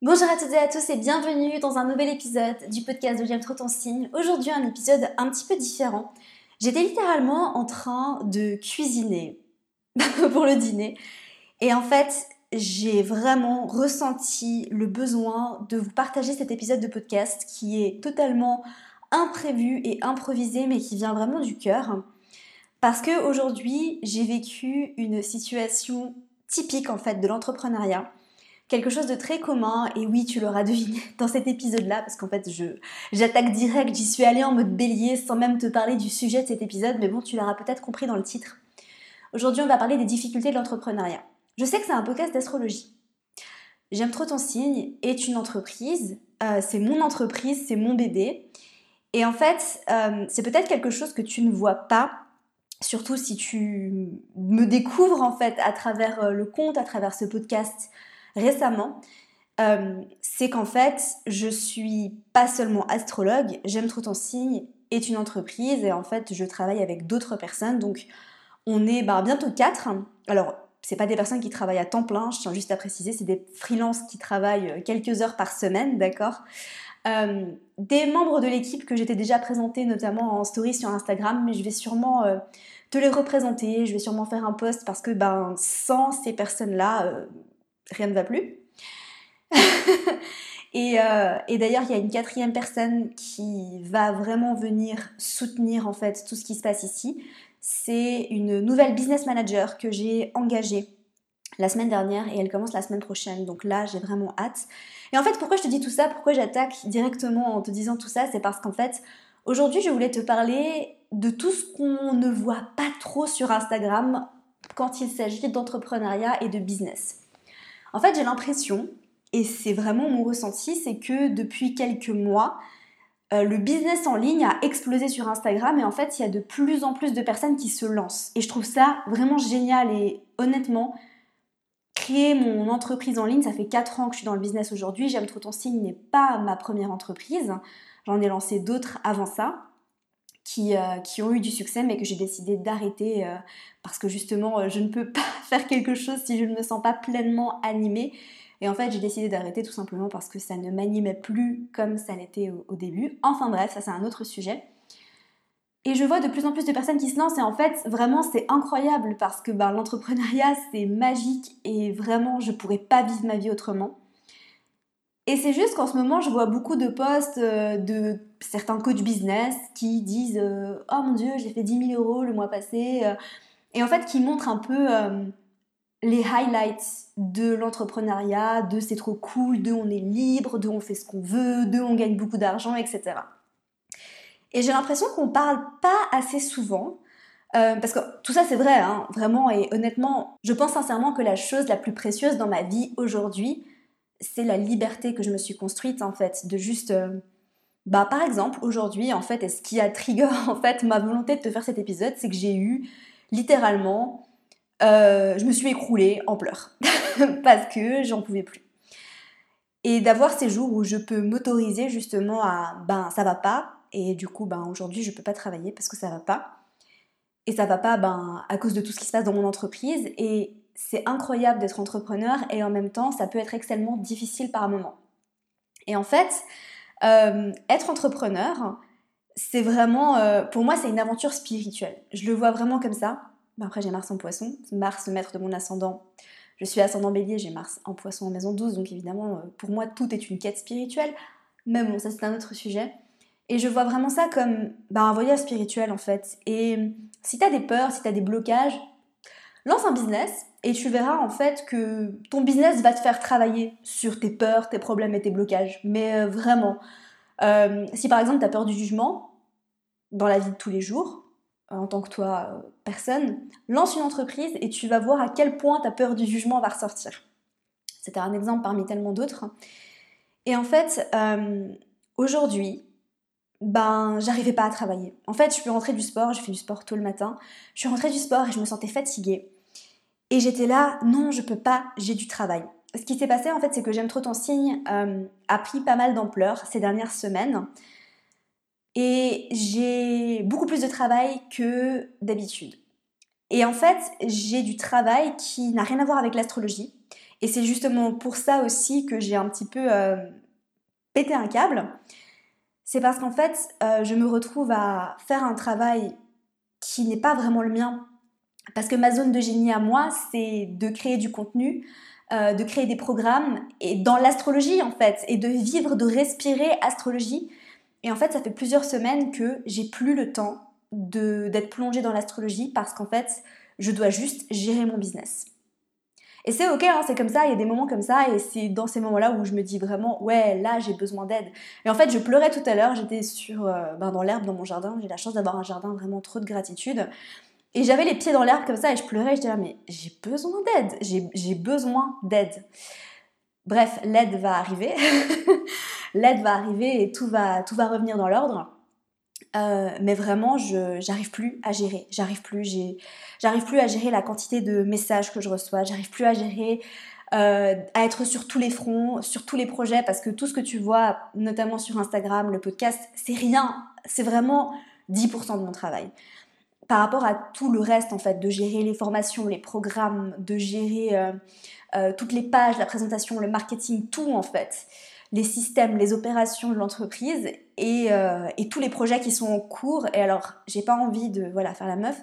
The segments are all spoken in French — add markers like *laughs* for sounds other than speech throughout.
Bonjour à toutes et à tous et bienvenue dans un nouvel épisode du podcast de J'aime trop ton signe. Aujourd'hui un épisode un petit peu différent. J'étais littéralement en train de cuisiner *laughs* pour le dîner et en fait j'ai vraiment ressenti le besoin de vous partager cet épisode de podcast qui est totalement imprévu et improvisé mais qui vient vraiment du cœur parce que aujourd'hui j'ai vécu une situation typique en fait de l'entrepreneuriat quelque chose de très commun, et oui, tu l'auras deviné *laughs* dans cet épisode-là, parce qu'en fait, je, j'attaque direct, j'y suis allée en mode bélier sans même te parler du sujet de cet épisode, mais bon, tu l'auras peut-être compris dans le titre. Aujourd'hui, on va parler des difficultés de l'entrepreneuriat. Je sais que c'est un podcast d'astrologie. J'aime trop ton signe, est une entreprise, euh, c'est mon entreprise, c'est mon bébé. Et en fait, euh, c'est peut-être quelque chose que tu ne vois pas, surtout si tu me découvres en fait à travers euh, le compte, à travers ce podcast, récemment, euh, c'est qu'en fait, je suis pas seulement astrologue, j'aime trop ton signe, est une entreprise et en fait, je travaille avec d'autres personnes. Donc, on est bah, bientôt quatre. Alors, c'est pas des personnes qui travaillent à temps plein, je tiens juste à préciser, c'est des freelances qui travaillent quelques heures par semaine, d'accord? Euh, Des membres de l'équipe que j'étais déjà présenté notamment en story sur Instagram, mais je vais sûrement euh, te les représenter, je vais sûrement faire un post parce que ben, sans ces personnes-là, rien ne va plus. *laughs* Euh, et, d'ailleurs, il y a une quatrième personne qui va vraiment venir soutenir en fait tout ce qui se passe ici. C'est une nouvelle business manager que j'ai engagée la semaine dernière et elle commence la semaine prochaine. Donc là, j'ai vraiment hâte. Et en fait, pourquoi je te dis tout ça? Pourquoi j'attaque directement en te disant tout ça? C'est parce qu'en fait, aujourd'hui, je voulais te parler de tout ce qu'on ne voit pas trop sur Instagram quand il s'agit d'entrepreneuriat et de business. En fait, j'ai l'impression, et c'est vraiment mon ressenti, c'est que depuis quelques mois, euh, le business en ligne a explosé sur Instagram et en fait, il y a de plus en plus de personnes qui se lancent. Et je trouve ça vraiment génial et honnêtement, créer mon entreprise en ligne, ça fait 4 ans que je suis dans le business aujourd'hui. J'aime trop ton signe n'est pas ma première entreprise. J'en ai lancé d'autres avant ça. Qui, euh, qui, ont eu du succès mais que j'ai décidé d'arrêter euh, parce que justement je ne peux *laughs* pas faire quelque chose si je ne me sens pas pleinement animée et en fait, j'ai décidé d'arrêter tout simplement parce que ça ne m'animait plus comme ça l'était au, début. Enfin bref, ça c'est un autre sujet. Et je vois de plus en plus de personnes qui se lancent et en fait, vraiment, c'est incroyable parce que ben, l'entrepreneuriat, c'est magique et vraiment, je pourrais pas vivre ma vie autrement. Et c'est juste qu'en ce moment, je vois beaucoup de posts euh, de certains coachs business qui disent euh, Oh mon dieu, j'ai fait 10 000 euros le mois passé. Euh, et en fait, qui montrent un peu les highlights de l'entrepreneuriat, de c'est trop cool, de on est libre, de on fait ce qu'on veut, de on gagne beaucoup d'argent, etc. Et j'ai l'impression qu'on parle pas assez souvent, euh, parce que tout ça c'est vrai, hein, vraiment, et honnêtement, je pense sincèrement que la chose la plus précieuse dans ma vie aujourd'hui, c'est la liberté que je me suis construite en fait, de juste... Euh, bah, par exemple, aujourd'hui, en fait, ce qui a trigger *laughs* en fait ma volonté de te faire cet épisode, c'est que j'ai eu littéralement euh, je me suis écroulée en pleurs *laughs* parce que j'en pouvais plus. Et d'avoir ces jours où je peux m'autoriser justement à ben ça va pas et du coup ben aujourd'hui je peux pas travailler parce que ça va pas. Et ça va pas ben à cause de tout ce qui se passe dans mon entreprise et c'est incroyable d'être entrepreneur et en même temps ça peut être extrêmement difficile par moment. Et en fait, euh, être entrepreneur, c'est vraiment, euh, pour moi, c'est une aventure spirituelle. Je le vois vraiment comme ça. Ben, après, j'ai Mars en poisson, Mars, le maître de mon ascendant. Je suis ascendant bélier, j'ai Mars en poisson en maison 12, donc évidemment, euh, pour moi, tout est une quête spirituelle. Mais bon, ça, c'est un autre sujet. Et je vois vraiment ça comme ben, un voyage spirituel, en fait. Et si t'as des peurs, si t'as des blocages, lance un business et tu verras, en fait, que ton business va te faire travailler sur tes peurs, tes problèmes et tes blocages. Mais euh, vraiment. Euh, si par exemple, t'as peur du jugement dans la vie de tous les jours, en tant que toi, euh, personne, lance une entreprise et tu vas voir à quel point ta peur du jugement va ressortir. C'était un exemple parmi tellement d'autres. Et en fait, euh, aujourd'hui, ben, j'arrivais pas à travailler. En fait, je suis rentrée du sport, j'ai fait du sport tôt le matin. Je suis rentrée du sport et je me sentais fatiguée. Et j'étais là, non, je peux pas, j'ai du travail. Ce qui s'est passé, en fait, c'est que J'aime trop ton signe euh, a pris pas mal d'ampleur ces dernières semaines. Et j'ai beaucoup plus de travail que d'habitude. Et en fait, j'ai du travail qui n'a rien à voir avec l'astrologie. Et c'est justement pour ça aussi que j'ai un petit peu euh, pété un câble. C'est parce qu'en fait, euh, je me retrouve à faire un travail qui n'est pas vraiment le mien. Parce que ma zone de génie à moi, c'est de créer du contenu, euh, de créer des programmes, et dans l'astrologie en fait, et de vivre, de respirer astrologie. Et en fait, ça fait plusieurs semaines que j'ai plus le temps d'être plongée dans l'astrologie parce qu'en fait, je dois juste gérer mon business. Et c'est ok, hein, c'est comme ça, il y a des moments comme ça, et c'est dans ces moments-là où je me dis vraiment, ouais, là j'ai besoin d'aide. Et en fait, je pleurais tout à l'heure, j'étais sur, euh, ben, dans l'herbe dans mon jardin, j'ai la chance d'avoir un jardin vraiment trop de gratitude. Et j'avais les pieds dans l'herbe comme ça, et je pleurais, je disais, mais j'ai besoin d'aide, j'ai besoin d'aide. Bref, l'aide va arriver, *laughs* l'aide va arriver et tout va, tout va revenir dans l'ordre. Euh, mais vraiment, je j'arrive plus à gérer. J'arrive plus, j'arrive plus à gérer la quantité de messages que je reçois. J'arrive plus à gérer, euh, à être sur tous les fronts, sur tous les projets, parce que tout ce que tu vois, notamment sur Instagram, le podcast, c'est rien. C'est vraiment 10% de mon travail. Par rapport à tout le reste, en fait, de gérer les formations, les programmes, de gérer euh, toutes les pages, la présentation, le marketing, tout en fait les systèmes, les opérations de l'entreprise euh, et, tous les projets qui sont en cours. Et alors, j'ai pas envie de voilà, faire la meuf,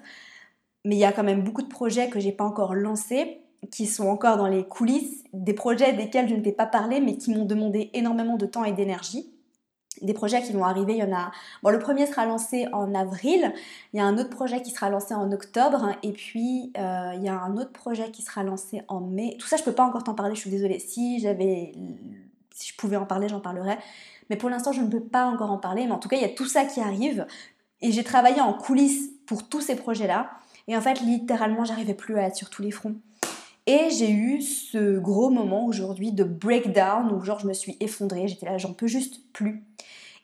mais il y a quand même beaucoup de projets que j'ai pas encore lancés, qui sont encore dans les coulisses, des projets desquels je ne t'ai pas parlé, mais qui m'ont demandé énormément de temps et d'énergie. Des projets qui vont arriver, il y en a. Bon, le premier sera lancé en avril, il y a un autre projet qui sera lancé en octobre, et puis euh, il y a un autre projet qui sera lancé en mai. Tout ça, je peux pas encore t'en parler, je suis désolée. Si j'avais si je pouvais en parler, j'en parlerais. Mais pour l'instant, je ne peux pas encore en parler. Mais en tout cas, il y a tout ça qui arrive. Et j'ai travaillé en coulisses pour tous ces projets-là. Et en fait, littéralement, j'arrivais plus à être sur tous les fronts. Et j'ai eu ce gros moment aujourd'hui de breakdown où genre je me suis effondrée, j'étais là, j'en peux juste plus.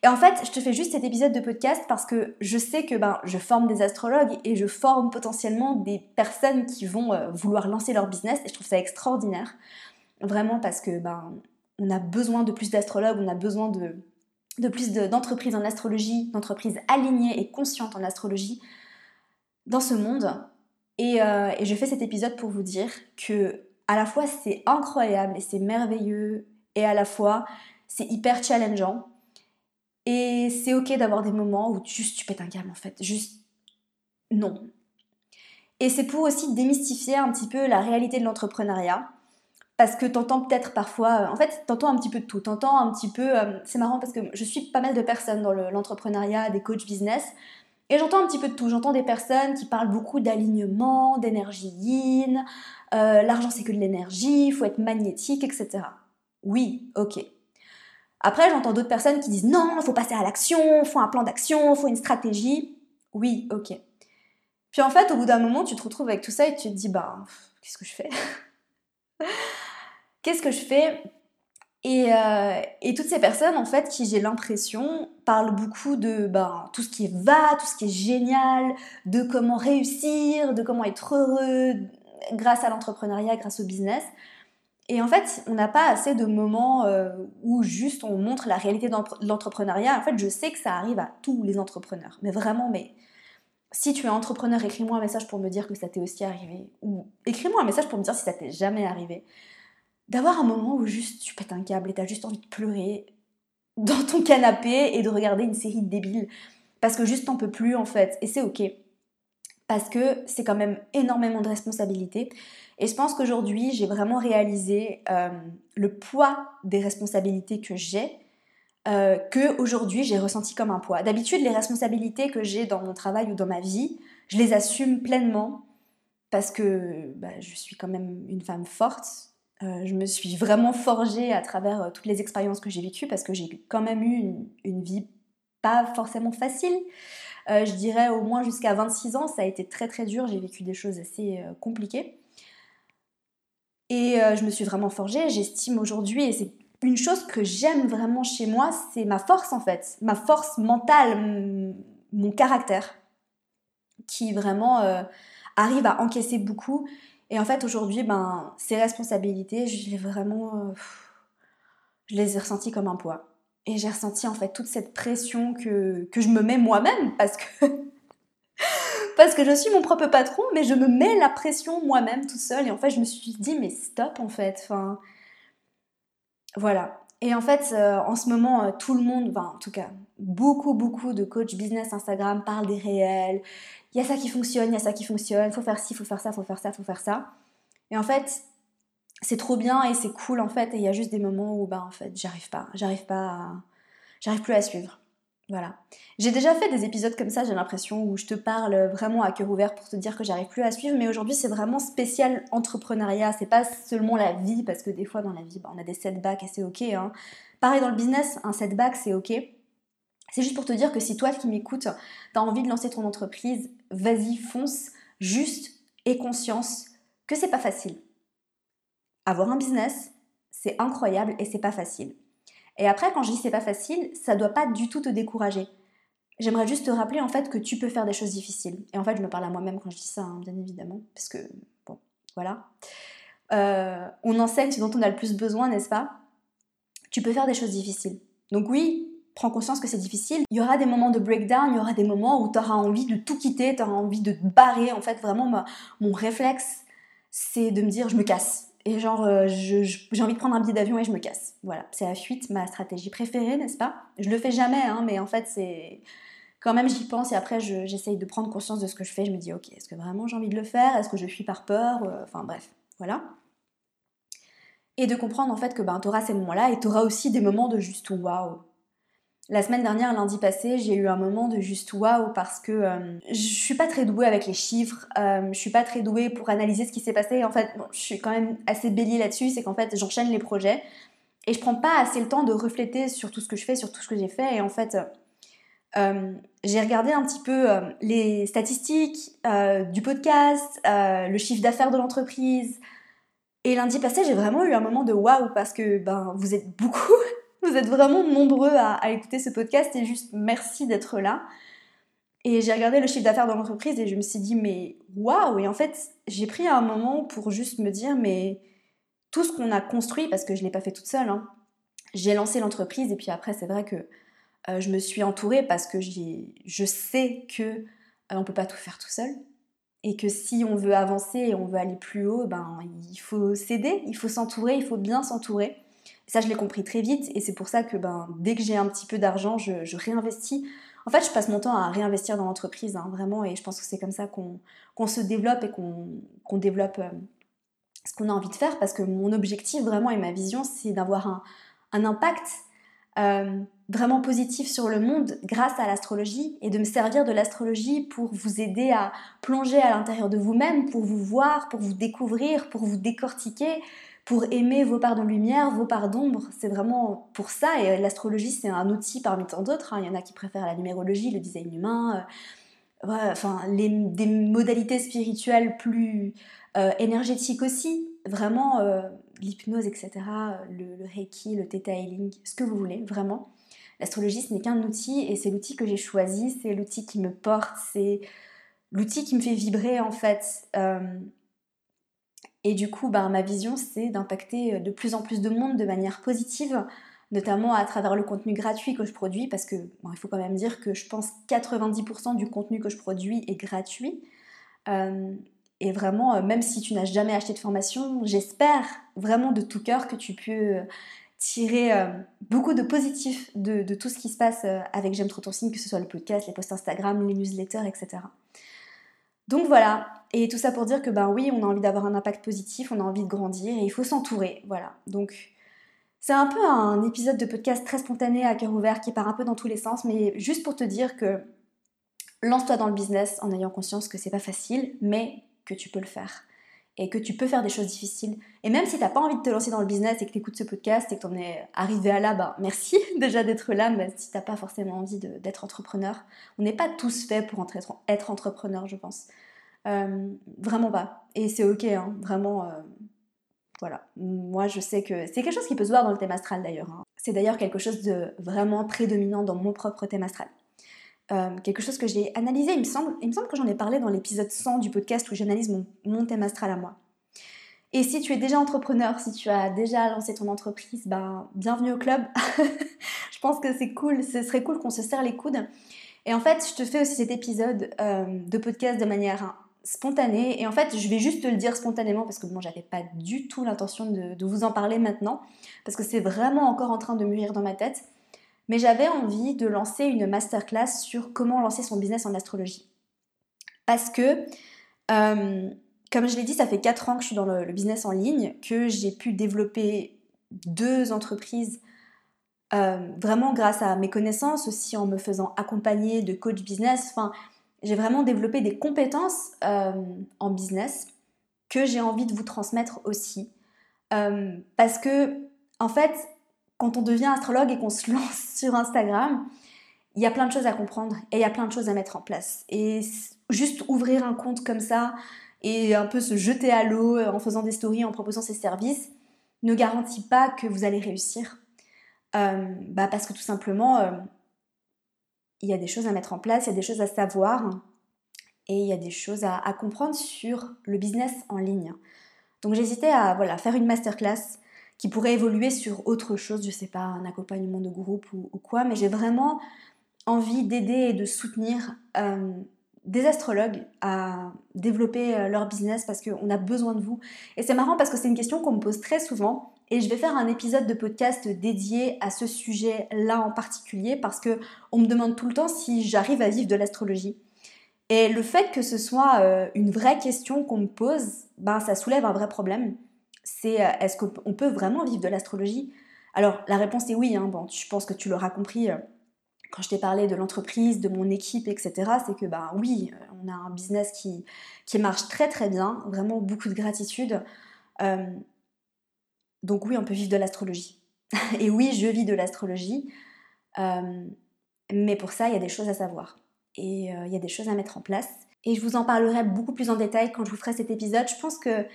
Et en fait, je te fais juste cet épisode de podcast parce que je sais que ben, je forme des astrologues et je forme potentiellement des personnes qui vont euh, vouloir lancer leur business et je trouve ça extraordinaire. Vraiment parce que ben, on a besoin de plus d'astrologues, on a besoin de, plus d'entreprises en astrologie, d'entreprises alignées et conscientes en astrologie dans ce monde. Euh, et, je fais cet épisode pour vous dire que à la fois c'est incroyable et c'est merveilleux, et à la fois c'est hyper challengeant. Et c'est ok d'avoir des moments où juste tu pètes un câble en fait, juste non. Et c'est pour aussi démystifier un petit peu la réalité de l'entrepreneuriat parce que t'entends peut-être parfois, euh, en fait, t'entends un petit peu de tout. T'entends un petit peu, euh, c'est marrant parce que je suis pas mal de personnes dans l'entrepreneuriat, des coachs business, et j'entends un petit peu de tout. J'entends des personnes qui parlent beaucoup d'alignement, d'énergie yin, euh, l'argent c'est que de l'énergie, il faut être magnétique, etc. Oui, ok. Après, j'entends d'autres personnes qui disent non, il faut passer à l'action, il faut un plan d'action, il faut une stratégie. Oui, ok. Puis en fait, au bout d'un moment, tu te retrouves avec tout ça et tu te dis, bah, qu'est-ce que je fais? *laughs* Qu'est-ce que je fais? Euh, et, toutes ces personnes, en fait, qui j'ai l'impression parlent beaucoup de ben, tout ce qui va, tout ce qui est génial, de comment réussir, de comment être heureux grâce à l'entrepreneuriat, grâce au business. Et en fait, on n'a pas assez de moments euh, où juste on montre la réalité de l'entrepreneuriat. En fait, je sais que ça arrive à tous les entrepreneurs. Mais vraiment, mais si tu es entrepreneur, écris-moi un message pour me dire que ça t'est aussi arrivé. Ou écris-moi un message pour me dire si ça t'est jamais arrivé d'avoir un moment où juste tu pètes un câble et t'as juste envie de pleurer dans ton canapé et de regarder une série débile parce que juste t'en peux plus en fait et c'est ok parce que c'est quand même énormément de responsabilités et je pense qu'aujourd'hui j'ai vraiment réalisé euh, le poids des responsabilités que j'ai euh, que aujourd'hui j'ai ressenti comme un poids. D'habitude les responsabilités que j'ai dans mon travail ou dans ma vie, je les assume pleinement parce que bah, je suis quand même une femme forte euh, je me suis vraiment forgée à travers euh, toutes les expériences que j'ai vécues parce que j'ai quand même eu une, vie pas forcément facile. Euh, je dirais au moins jusqu'à 26 ans, ça a été très très dur, j'ai vécu des choses assez compliquées. Et je me suis vraiment forgée, j'estime aujourd'hui, et c'est une chose que j'aime vraiment chez moi, c'est ma force en fait, ma force mentale, mon caractère, qui vraiment arrive à encaisser beaucoup et en fait, aujourd'hui, ben, ces responsabilités, je les vraiment. Euh, je les ai ressenties comme un poids. Et j'ai ressenti en fait toute cette pression que, que je me mets moi-même parce que. *laughs* parce que je suis mon propre patron, mais je me mets la pression moi-même toute seule. Et en fait, je me suis dit, mais stop en fait. Voilà. Et en fait, euh, en ce moment, euh, tout le monde, enfin, en tout cas, beaucoup, beaucoup de coachs business Instagram parlent des réels. Il y a ça qui fonctionne, il y a ça qui fonctionne, faut faire ci, faut faire ça, faut faire ça, faut faire ça. Et en fait, c'est trop bien et c'est cool en fait. Et il y a juste des moments où, bah, en fait, j'arrive pas, j'arrive pas, à... j'arrive plus à suivre. Voilà. J'ai déjà fait des épisodes comme ça, j'ai l'impression, où je te parle vraiment à cœur ouvert pour te dire que j'arrive plus à suivre, mais aujourd'hui c'est vraiment spécial entrepreneuriat, c'est pas seulement la vie, parce que des fois dans la vie, bah, on a des setbacks et c'est ok. Hein. Pareil dans le business, un setback c'est ok. C'est juste pour te dire que si toi qui m'écoutes, tu as envie de lancer ton entreprise, vas-y, fonce, juste et conscience que c'est pas facile. Avoir un business, c'est incroyable et c'est pas facile. Et après, quand je dis c'est pas facile, ça doit pas du tout te décourager. J'aimerais juste te rappeler en fait que tu peux faire des choses difficiles. Et en fait, je me parle à moi-même quand je dis ça, hein, bien évidemment, parce que bon, voilà. Euh, on enseigne ce dont on a le plus besoin, n'est-ce pas? Tu peux faire des choses difficiles. Donc oui, prends conscience que c'est difficile. Il y aura des moments de breakdown, il y aura des moments où tu auras envie de tout quitter, tu auras envie de te barrer. En fait, vraiment, mon réflexe, c'est de me dire je me casse et genre euh, j'ai envie de prendre un billet d'avion et je me casse. Voilà, c'est la fuite, ma stratégie préférée, n'est-ce pas? Je le fais jamais, hein, mais en fait c'est quand même j'y pense et après j'essaye de prendre conscience de ce que je fais. Je me dis ok, est-ce que vraiment j'ai envie de le faire? Est-ce que je fuis par peur? Euh, Enfin bref, voilà. Et de comprendre en fait que ben, tu auras ces moments-là et tu auras aussi des moments de juste waouh, la semaine dernière, lundi passé, j'ai eu un moment de juste waouh parce que euh, je suis pas très douée avec les chiffres, euh, je suis pas très douée pour analyser ce qui s'est passé. En fait, je suis quand même assez bélier là-dessus, c'est qu'en fait, j'enchaîne les projets et je prends pas assez le temps de refléter sur tout ce que je fais, sur tout ce que j'ai fait. Et en fait, euh, j'ai regardé un petit peu les statistiques du podcast, le chiffre d'affaires de l'entreprise. Et lundi passé, j'ai vraiment eu un moment de waouh parce que ben vous êtes beaucoup *laughs* vous êtes vraiment nombreux à, écouter ce podcast et juste merci d'être là. Et j'ai regardé le chiffre d'affaires de l'entreprise et je me suis dit, mais waouh! Et en fait, j'ai pris un moment pour juste me dire, mais tout ce qu'on a construit, parce que je ne l'ai pas fait toute seule, hein, j'ai lancé l'entreprise et puis après, c'est vrai que euh, je me suis entourée parce que je sais que euh, on ne peut pas tout faire tout seul. Et que si on veut avancer et on veut aller plus haut, ben, il faut s'aider, il faut s'entourer, il faut bien s'entourer. Ça, je l'ai compris très vite et c'est pour ça que ben, dès que j'ai un petit peu d'argent, je, réinvestis. En fait, je passe mon temps à réinvestir dans l'entreprise, hein, vraiment, et je pense que c'est comme ça qu'on se développe et qu'on développe euh, ce qu'on a envie de faire, parce que mon objectif vraiment et ma vision, c'est d'avoir un, impact euh, vraiment positif sur le monde grâce à l'astrologie et de me servir de l'astrologie pour vous aider à plonger à l'intérieur de vous-même, pour vous voir, pour vous découvrir, pour vous décortiquer, pour aimer vos parts de lumière, vos parts d'ombre. C'est vraiment pour ça. Et l'astrologie, c'est un outil parmi tant d'autres. Hein. Il y en a qui préfèrent la numérologie, le design humain, euh, enfin, des modalités spirituelles plus euh, énergétiques aussi. Vraiment, euh, l'hypnose, etc., le, le, reiki, le theta healing, ce que vous voulez, vraiment. L'astrologie, ce n'est qu'un outil et c'est l'outil que j'ai choisi, c'est l'outil qui me porte, c'est l'outil qui me fait vibrer en fait. Et du coup, ben, ma vision, c'est d'impacter euh, de plus en plus de monde de manière positive, notamment à travers le contenu gratuit que je produis, parce que il faut quand même dire que je pense 90% du contenu que je produis est gratuit. Euh, et vraiment, euh, même si tu n'as jamais acheté de formation, j'espère vraiment de tout cœur que tu peux tirer beaucoup de positif de, de, tout ce qui se passe avec J'aime trop ton signe, que ce soit le podcast, les posts Instagram, les newsletters, etc. Donc voilà, et tout ça pour dire que ben oui, on a envie d'avoir un impact positif, on a envie de grandir et il faut s'entourer, voilà. Donc c'est un peu un épisode de podcast très spontané à cœur ouvert qui part un peu dans tous les sens, mais juste pour te dire que lance-toi dans le business en ayant conscience que c'est pas facile, mais que tu peux le faire et que tu peux faire des choses difficiles. Et même si tu n'as pas envie de te lancer dans le business et que tu écoutes ce podcast et que tu en es arrivé à là, ben merci *laughs* déjà d'être là, mais si tu n'as pas forcément envie d'être entrepreneur. On n'est pas tous faits pour être entrepreneur, je pense. Euh, vraiment pas. Et c'est ok, hein, vraiment. Euh, voilà. Moi, je sais que c'est quelque chose qui peut se voir dans le thème astral d'ailleurs. Hein. C'est d'ailleurs quelque chose de vraiment prédominant dans mon propre thème astral. Euh, quelque chose que j'ai analysé, il me semble, il me semble que j'en ai parlé dans l'épisode 100 du podcast où j'analyse mon, thème astral à moi. Et si tu es déjà entrepreneur, si tu as déjà lancé ton entreprise, ben, bienvenue au club. *laughs* je pense que c'est cool, ce serait cool qu'on se serre les coudes Et en fait, je te fais aussi cet épisode euh, de podcast de manière spontanée. Et en fait, je vais juste te le dire spontanément parce que moi, j'avais pas du tout l'intention de, de, vous en parler maintenant parce que c'est vraiment encore en train de mûrir dans ma tête. Mais j'avais envie de lancer une masterclass sur comment lancer son business en astrologie. Parce que, euh, comme je l'ai dit, ça fait 4 ans que je suis dans le, business en ligne, que j'ai pu développer deux entreprises euh, vraiment grâce à mes connaissances, aussi en me faisant accompagner de coach business. Enfin, j'ai vraiment développé des compétences euh, en business que j'ai envie de vous transmettre aussi. parce que, en fait, quand on devient astrologue et qu'on se lance *laughs* sur Instagram, il y a plein de choses à comprendre et il y a plein de choses à mettre en place. Et juste ouvrir un compte comme ça et un peu se jeter à l'eau en faisant des stories, en proposant ses services, ne garantit pas que vous allez réussir. Euh, bah parce que tout simplement, euh, il y a des choses à mettre en place, il y a des choses à savoir et il y a des choses à, comprendre sur le business en ligne. Donc j'hésitais à voilà, faire une masterclass qui pourrait évoluer sur autre chose, je sais pas, un accompagnement de groupe ou, quoi, mais j'ai vraiment envie d'aider et de soutenir euh, des astrologues à développer euh, leur business parce qu'on a besoin de vous. Et c'est marrant parce que c'est une question qu'on me pose très souvent et je vais faire un épisode de podcast dédié à ce sujet-là en particulier parce que on me demande tout le temps si j'arrive à vivre de l'astrologie. Et le fait que ce soit euh, une vraie question qu'on me pose, ben ça soulève un vrai problème c'est euh, est-ce qu'on peut vraiment vivre de l'astrologie? Alors la réponse est oui, hein, bon, je pense que tu l'auras compris euh, quand je t'ai parlé de l'entreprise, de mon équipe, etc. C'est que bah oui, euh, on a un business qui, qui marche très très bien, vraiment beaucoup de gratitude. donc oui, on peut vivre de l'astrologie. *laughs* Et oui, je vis de l'astrologie. mais pour ça, il y a des choses à savoir. Et il y a des choses à mettre en place. Et je vous en parlerai beaucoup plus en détail quand je vous ferai cet épisode. Je pense que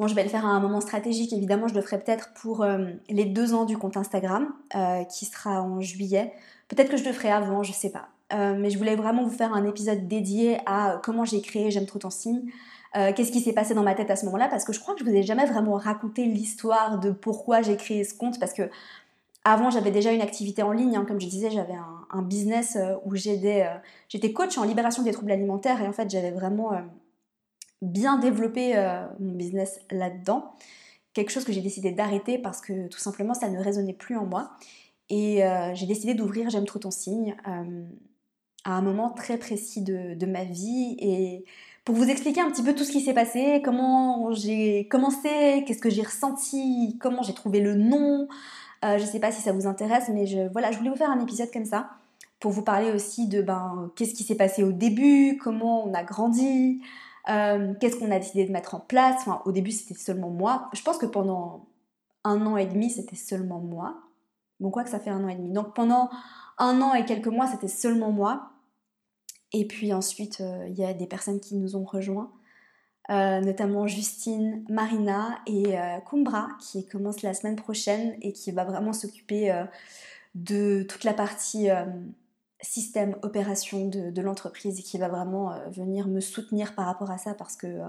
Bon, je vais le faire à un moment stratégique, évidemment, je le ferai peut-être pour euh, les deux ans du compte Instagram, euh, qui sera en juillet. Peut-être que je le ferai avant, je sais pas. Euh, mais je voulais vraiment vous faire un épisode dédié à comment j'ai créé J'aime trop ton signe. Qu'est-ce qui s'est passé dans ma tête à ce moment-là? Parce que je crois que je vous ai jamais vraiment raconté l'histoire de pourquoi j'ai créé ce compte. Parce que avant, j'avais déjà une activité en ligne. Hein. comme je disais, j'avais un, un, business où j'étais coach en libération des troubles alimentaires. Et en fait, j'avais vraiment bien développer euh, mon business là-dedans. Quelque chose que j'ai décidé d'arrêter parce que tout simplement ça ne résonnait plus en moi. Et euh, j'ai décidé d'ouvrir J'aime trop ton signe euh, à un moment très précis de, ma vie. Et pour vous expliquer un petit peu tout ce qui s'est passé, comment j'ai commencé, qu'est-ce que j'ai ressenti, comment j'ai trouvé le nom. je ne sais pas si ça vous intéresse, mais je, voilà, je voulais vous faire un épisode comme ça pour vous parler aussi de ben, qu'est-ce qui s'est passé au début, comment on a grandi, euh, qu'est-ce qu'on a décidé de mettre en place? Au début, c'était seulement moi. Je pense que pendant un an et demi, c'était seulement moi. Bon, quoi que ça fait un an et demi. Donc pendant un an et quelques mois, c'était seulement moi. Et puis ensuite, euh, il y a des personnes qui nous ont rejoints, euh, notamment Justine, Marina et Kumbra, qui commence la semaine prochaine et qui va vraiment s'occuper de toute la partie système opération de, l'entreprise et qui va vraiment euh, venir me soutenir par rapport à ça parce que euh,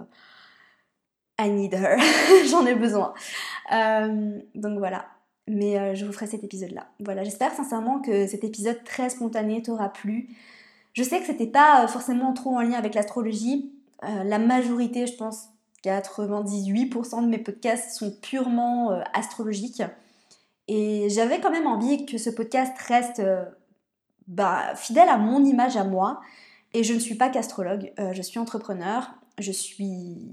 I need her, *laughs* j'en ai besoin. Euh, donc voilà, mais je vous ferai cet épisode-là. Voilà, j'espère sincèrement que cet épisode très spontané t'aura plu. Je sais que c'était pas forcément trop en lien avec l'astrologie. la majorité, je pense, 98% de mes podcasts sont purement astrologiques. Et j'avais quand même envie que ce podcast reste bah, fidèle à mon image à moi. Et je ne suis pas qu'astrologue, euh, je suis entrepreneur, je suis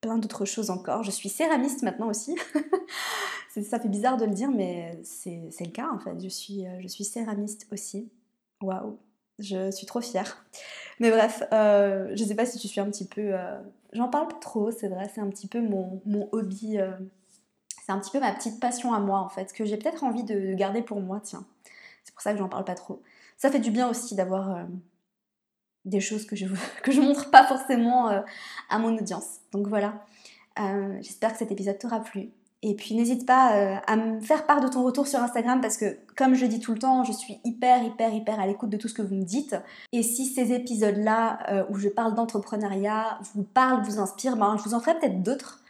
plein d'autres choses encore. Je suis céramiste maintenant aussi. *laughs* ça fait bizarre de le dire, mais c'est le cas en fait. Je suis, euh, je suis céramiste aussi. Waouh, je suis trop fière. Mais bref, euh, je sais pas si tu suis un petit peu... J'en parle pas trop, c'est vrai, c'est un petit peu mon, mon hobby. c'est un petit peu ma petite passion à moi en fait, que j'ai peut-être envie de garder pour moi, tiens. C'est pour ça que j'en parle pas trop. Ça fait du bien aussi d'avoir euh, des choses que je *laughs* que montre pas forcément euh, à mon audience. Donc voilà. Euh, j'espère que cet épisode t'aura plu. Et puis n'hésite pas à me faire part de ton retour sur Instagram parce que comme je dis tout le temps, je suis hyper hyper hyper à l'écoute de tout ce que vous me dites. Et si ces épisodes-là où je parle d'entrepreneuriat vous parlent, vous inspirent, ben, je vous en ferai peut-être d'autres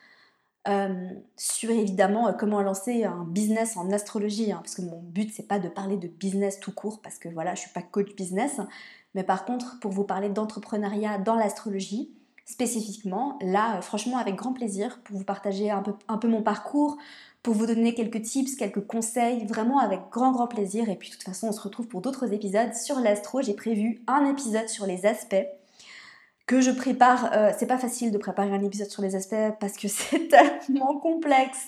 euh, sur évidemment euh, comment lancer un business en astrologie, hein, parce que mon but c'est pas de parler de business tout court, parce que voilà, je suis pas coach business, mais par contre pour vous parler d'entrepreneuriat dans l'astrologie spécifiquement, là franchement avec grand plaisir pour vous partager un peu, un peu mon parcours, pour vous donner quelques tips, quelques conseils, vraiment avec grand grand plaisir. Et puis de toute façon, on se retrouve pour d'autres épisodes sur l'astro. J'ai prévu un épisode sur les aspects que je prépare. Euh, c'est pas facile de préparer un épisode sur les aspects parce que *laughs* c'est tellement complexe.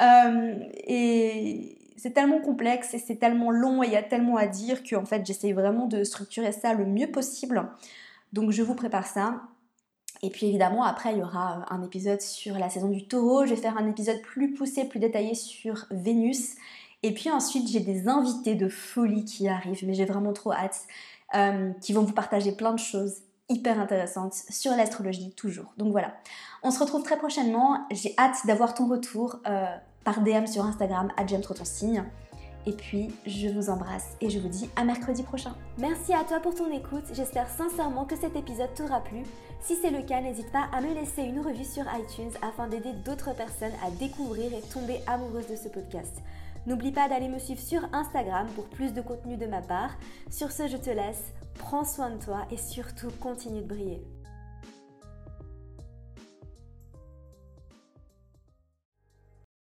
Euh, et c'est tellement complexe et c'est tellement long et il y a tellement à dire que en fait j'essaye vraiment de structurer ça le mieux possible. Donc je vous prépare ça. Et puis évidemment, après, il y aura un épisode sur la saison du taureau. Je vais faire un épisode plus poussé, plus détaillé sur Vénus. Et puis ensuite, j'ai des invités de folie qui arrivent, mais j'ai vraiment trop hâte, euh, qui vont vous partager plein de choses hyper intéressantes sur l'astrologie toujours. Donc voilà, on se retrouve très prochainement. J'ai hâte d'avoir ton retour euh, par DM sur Instagram, à Trop ton signe. Et puis, je vous embrasse et je vous dis à mercredi prochain. Merci à toi pour ton écoute. J'espère sincèrement que cet épisode t'aura plu. Si c'est le cas, n'hésite pas à me laisser une revue sur iTunes afin d'aider d'autres personnes à découvrir et tomber amoureuses de ce podcast. N'oublie pas d'aller me suivre sur Instagram pour plus de contenu de ma part. Sur ce, je te laisse. Prends soin de toi et surtout continue de briller.